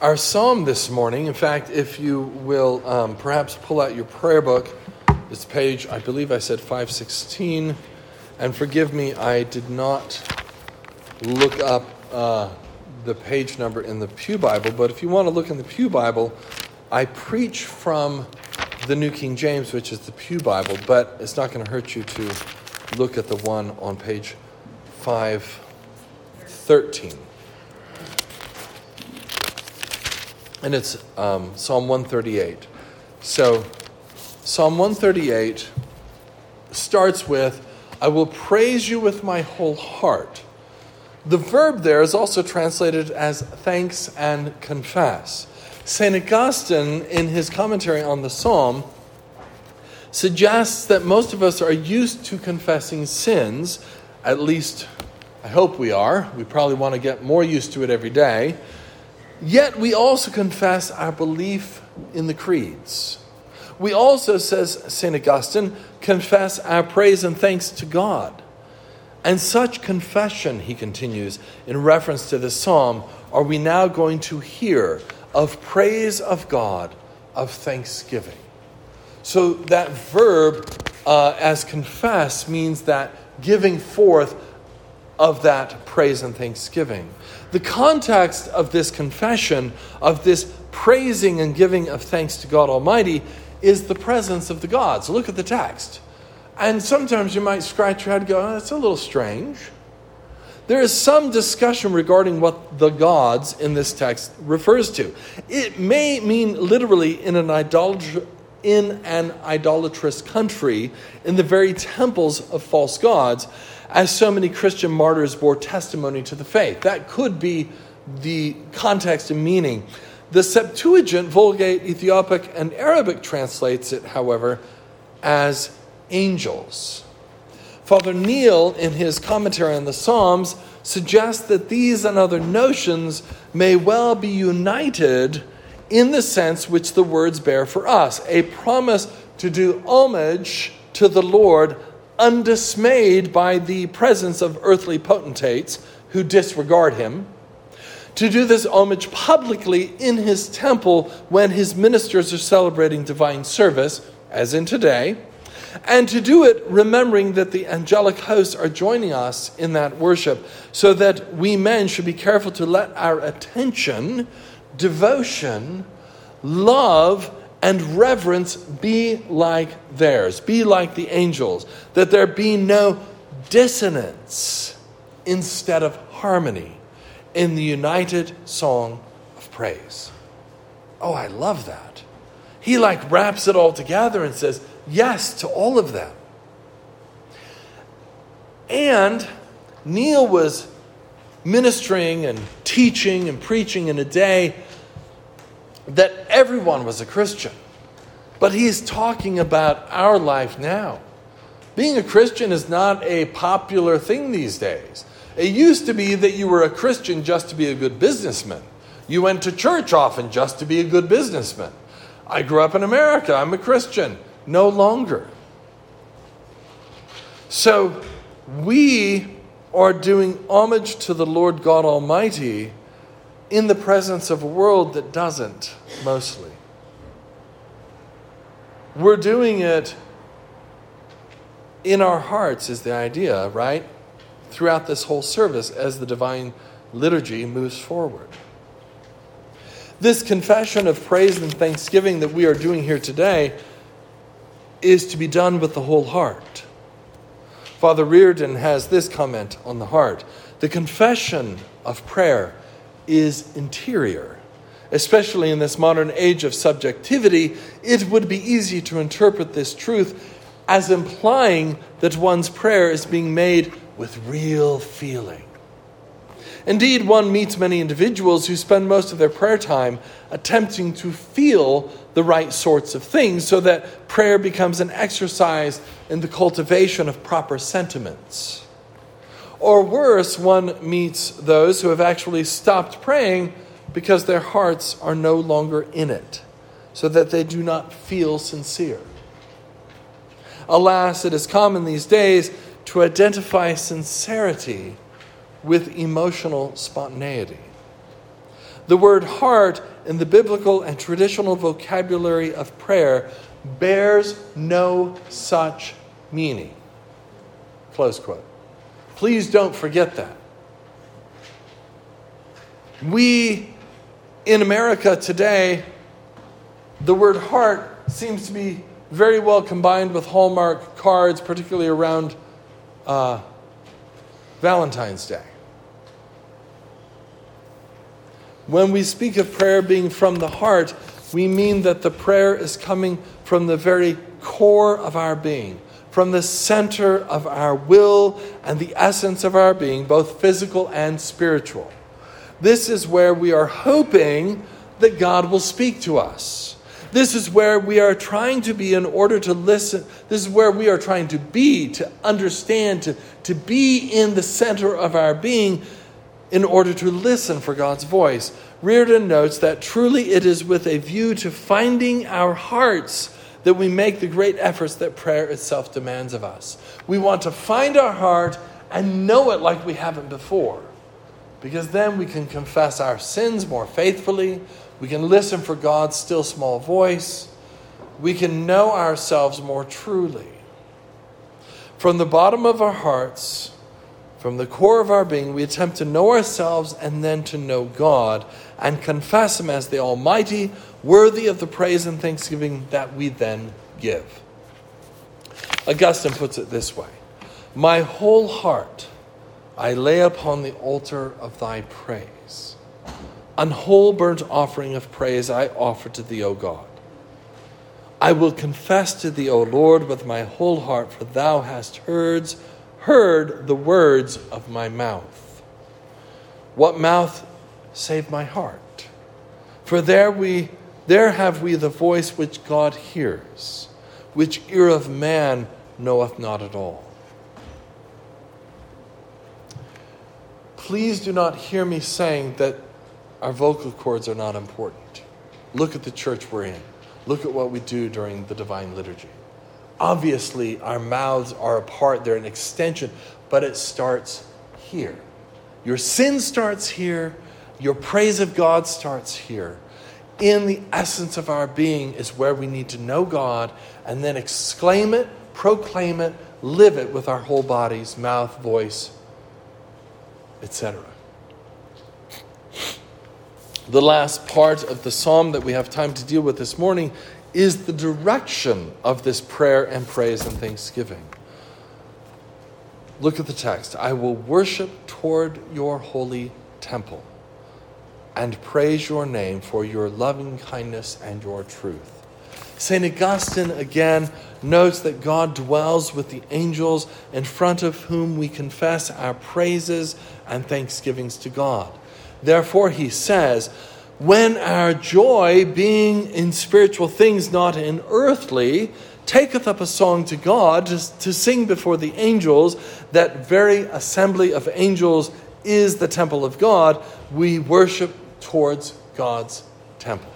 Our psalm this morning, in fact, if you will um, perhaps pull out your prayer book, it's page, I believe I said 516. And forgive me, I did not look up uh, the page number in the Pew Bible, but if you want to look in the Pew Bible, I preach from the New King James, which is the Pew Bible, but it's not going to hurt you to look at the one on page 513. And it's um, Psalm 138. So, Psalm 138 starts with, I will praise you with my whole heart. The verb there is also translated as thanks and confess. St. Augustine, in his commentary on the psalm, suggests that most of us are used to confessing sins, at least I hope we are. We probably want to get more used to it every day. Yet we also confess our belief in the creeds. We also, says St. Augustine, confess our praise and thanks to God. And such confession, he continues, in reference to this psalm, are we now going to hear of praise of God, of thanksgiving. So that verb, uh, as confess, means that giving forth of that praise and thanksgiving. The context of this confession, of this praising and giving of thanks to God Almighty, is the presence of the gods. Look at the text. And sometimes you might scratch your head and go, oh, that's a little strange. There is some discussion regarding what the gods in this text refers to. It may mean literally in an idolatr- in an idolatrous country, in the very temples of false gods, as so many Christian martyrs bore testimony to the faith. That could be the context and meaning. The Septuagint, Vulgate, Ethiopic, and Arabic translates it, however, as angels. Father Neale, in his commentary on the Psalms, suggests that these and other notions may well be united in the sense which the words bear for us a promise to do homage to the Lord undismayed by the presence of earthly potentates who disregard him, to do this homage publicly in his temple when his ministers are celebrating divine service, as in today, and to do it remembering that the angelic hosts are joining us in that worship, so that we men should be careful to let our attention, devotion, love, and reverence be like theirs, be like the angels, that there be no dissonance instead of harmony in the united song of praise. Oh, I love that. He like wraps it all together and says yes to all of them. And Neale was ministering and teaching and preaching in a day that everyone was a Christian. But he's talking about our life now. Being a Christian is not a popular thing these days. It used to be that you were a Christian just to be a good businessman. You went to church often just to be a good businessman. I grew up in America, I'm a Christian. No longer. So we are doing homage to the Lord God Almighty in the presence of a world that doesn't, mostly. We're doing it in our hearts, is the idea, right? Throughout this whole service as the divine liturgy moves forward. This confession of praise and thanksgiving that we are doing here today is to be done with the whole heart. Father Reardon has this comment on the heart The confession of prayer is interior. Especially in this modern age of subjectivity, it would be easy to interpret this truth as implying that one's prayer is being made with real feeling. Indeed, one meets many individuals who spend most of their prayer time attempting to feel the right sorts of things so that prayer becomes an exercise in the cultivation of proper sentiments. Or worse, one meets those who have actually stopped praying because their hearts are no longer in it, so that they do not feel sincere. Alas, it is common these days to identify sincerity with emotional spontaneity. The word heart in the biblical and traditional vocabulary of prayer bears no such meaning. Close quote. Please don't forget that. We in America today, the word heart seems to be very well combined with Hallmark cards, particularly around uh, Valentine's Day. When we speak of prayer being from the heart, we mean that the prayer is coming from the very core of our being, from the center of our will and the essence of our being, both physical and spiritual. This is where we are hoping that God will speak to us. This is where we are trying to be in order to listen. This is where we are trying to be, to understand, to, to be in the center of our being in order to listen for God's voice. Reardon notes that truly it is with a view to finding our hearts that we make the great efforts that prayer itself demands of us. We want to find our heart and know it like we haven't before, because then we can confess our sins more faithfully. We can listen for God's still small voice. We can know ourselves more truly. From the bottom of our hearts, from the core of our being, we attempt to know ourselves and then to know God and confess Him as the Almighty, worthy of the praise and thanksgiving that we then give. Augustine puts it this way My whole heart I lay upon the altar of thy praise. An whole burnt offering of praise I offer to thee, O God. I will confess to thee, O Lord, with my whole heart, for thou hast heard heard the words of my mouth. What mouth save my heart? For there we there have we the voice which God hears, which ear of man knoweth not at all. Please do not hear me saying that our vocal cords are not important. Look at the church we're in. Look at what we do during the divine liturgy. Obviously, our mouths are a part, they're an extension, but it starts here. Your sin starts here, your praise of God starts here. In the essence of our being is where we need to know God and then exclaim it, proclaim it, live it with our whole bodies, mouth, voice, etc. The last part of the psalm that we have time to deal with this morning is the direction of this prayer and praise and thanksgiving. Look at the text. I will worship toward your holy temple and praise your name for your loving kindness and your truth. St. Augustine again notes that God dwells with the angels in front of whom we confess our praises and thanksgivings to God. Therefore, he says, when our joy, being in spiritual things, not in earthly, taketh up a song to God to, sing before the angels, that very assembly of angels is the temple of God, we worship towards God's temple.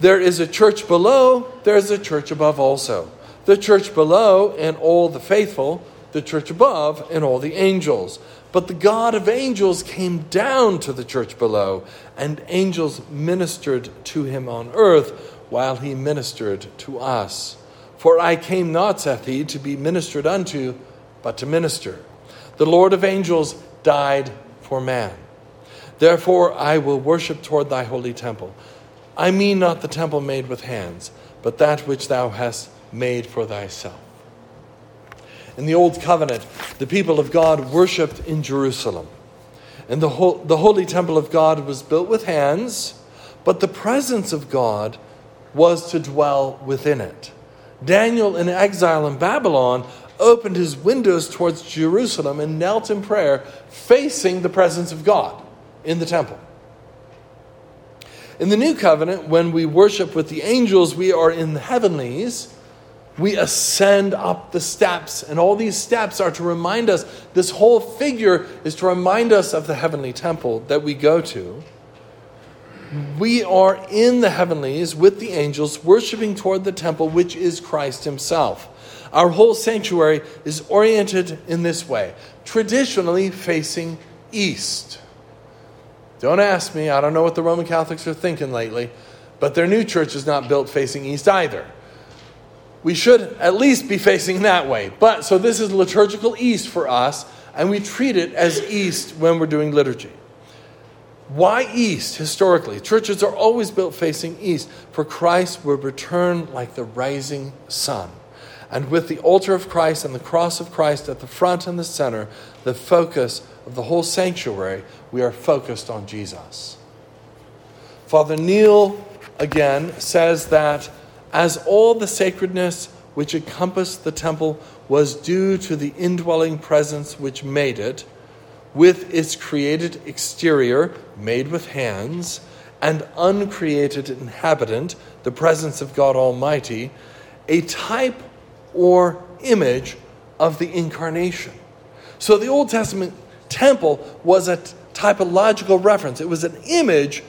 There is a church below, there is a church above also. The church below and all the faithful, the church above and all the angels. But the God of angels came down to the church below, and angels ministered to him on earth while he ministered to us. For I came not, saith he, to be ministered unto, but to minister. The Lord of angels died for man. Therefore I will worship toward thy holy temple. I mean not the temple made with hands, but that which thou hast made for thyself. In the Old Covenant, the people of God worshiped in Jerusalem. And the, the holy temple of God was built with hands, but the presence of God was to dwell within it. Daniel, in exile in Babylon, opened his windows towards Jerusalem and knelt in prayer, facing the presence of God in the temple. In the new covenant, when we worship with the angels, we are in the heavenlies we ascend up the steps. And all these steps are to remind us, this whole figure is to remind us of the heavenly temple that we go to. We are in the heavenlies with the angels, worshiping toward the temple, which is Christ Himself. Our whole sanctuary is oriented in this way, traditionally facing east. Don't ask me. I don't know what the Roman Catholics are thinking lately, but their new church is not built facing east either. We should at least be facing that way. But so this is liturgical east for us, and we treat it as east when we're doing liturgy. Why east historically? Churches are always built facing east, for Christ will return like the rising sun. And with the altar of Christ and the cross of Christ at the front and the center, the focus of the whole sanctuary, we are focused on Jesus. Father Neale, again, says that as all the sacredness which encompassed the temple was due to the indwelling presence which made it, with its created exterior, made with hands, and uncreated inhabitant, the presence of God Almighty, a type or image of the incarnation. So the Old Testament temple was a typological reference, it was an image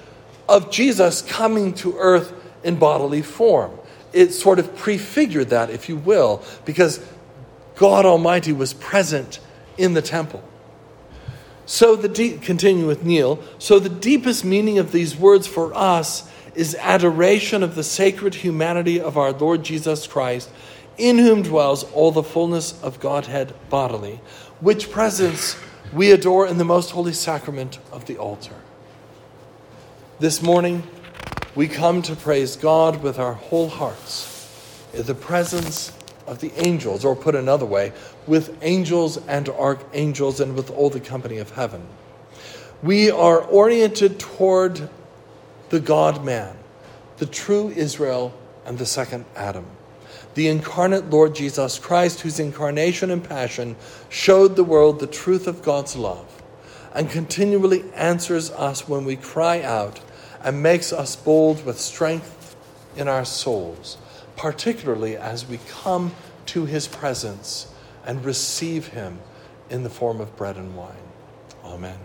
of Jesus coming to earth in bodily form. It sort of prefigured that, if you will, because God Almighty was present in the temple. So the deep, continue with Neale. So the deepest meaning of these words for us is adoration of the sacred humanity of our Lord Jesus Christ, in whom dwells all the fullness of Godhead bodily, which presence we adore in the most holy sacrament of the altar. This morning, we come to praise God with our whole hearts in the presence of the angels, or put another way, with angels and archangels and with all the company of heaven. We are oriented toward the God man, the true Israel, and the second Adam. The incarnate Lord Jesus Christ, whose incarnation and passion showed the world the truth of God's love and continually answers us when we cry out and makes us bold with strength in our souls, particularly as we come to his presence and receive him in the form of bread and wine. Amen.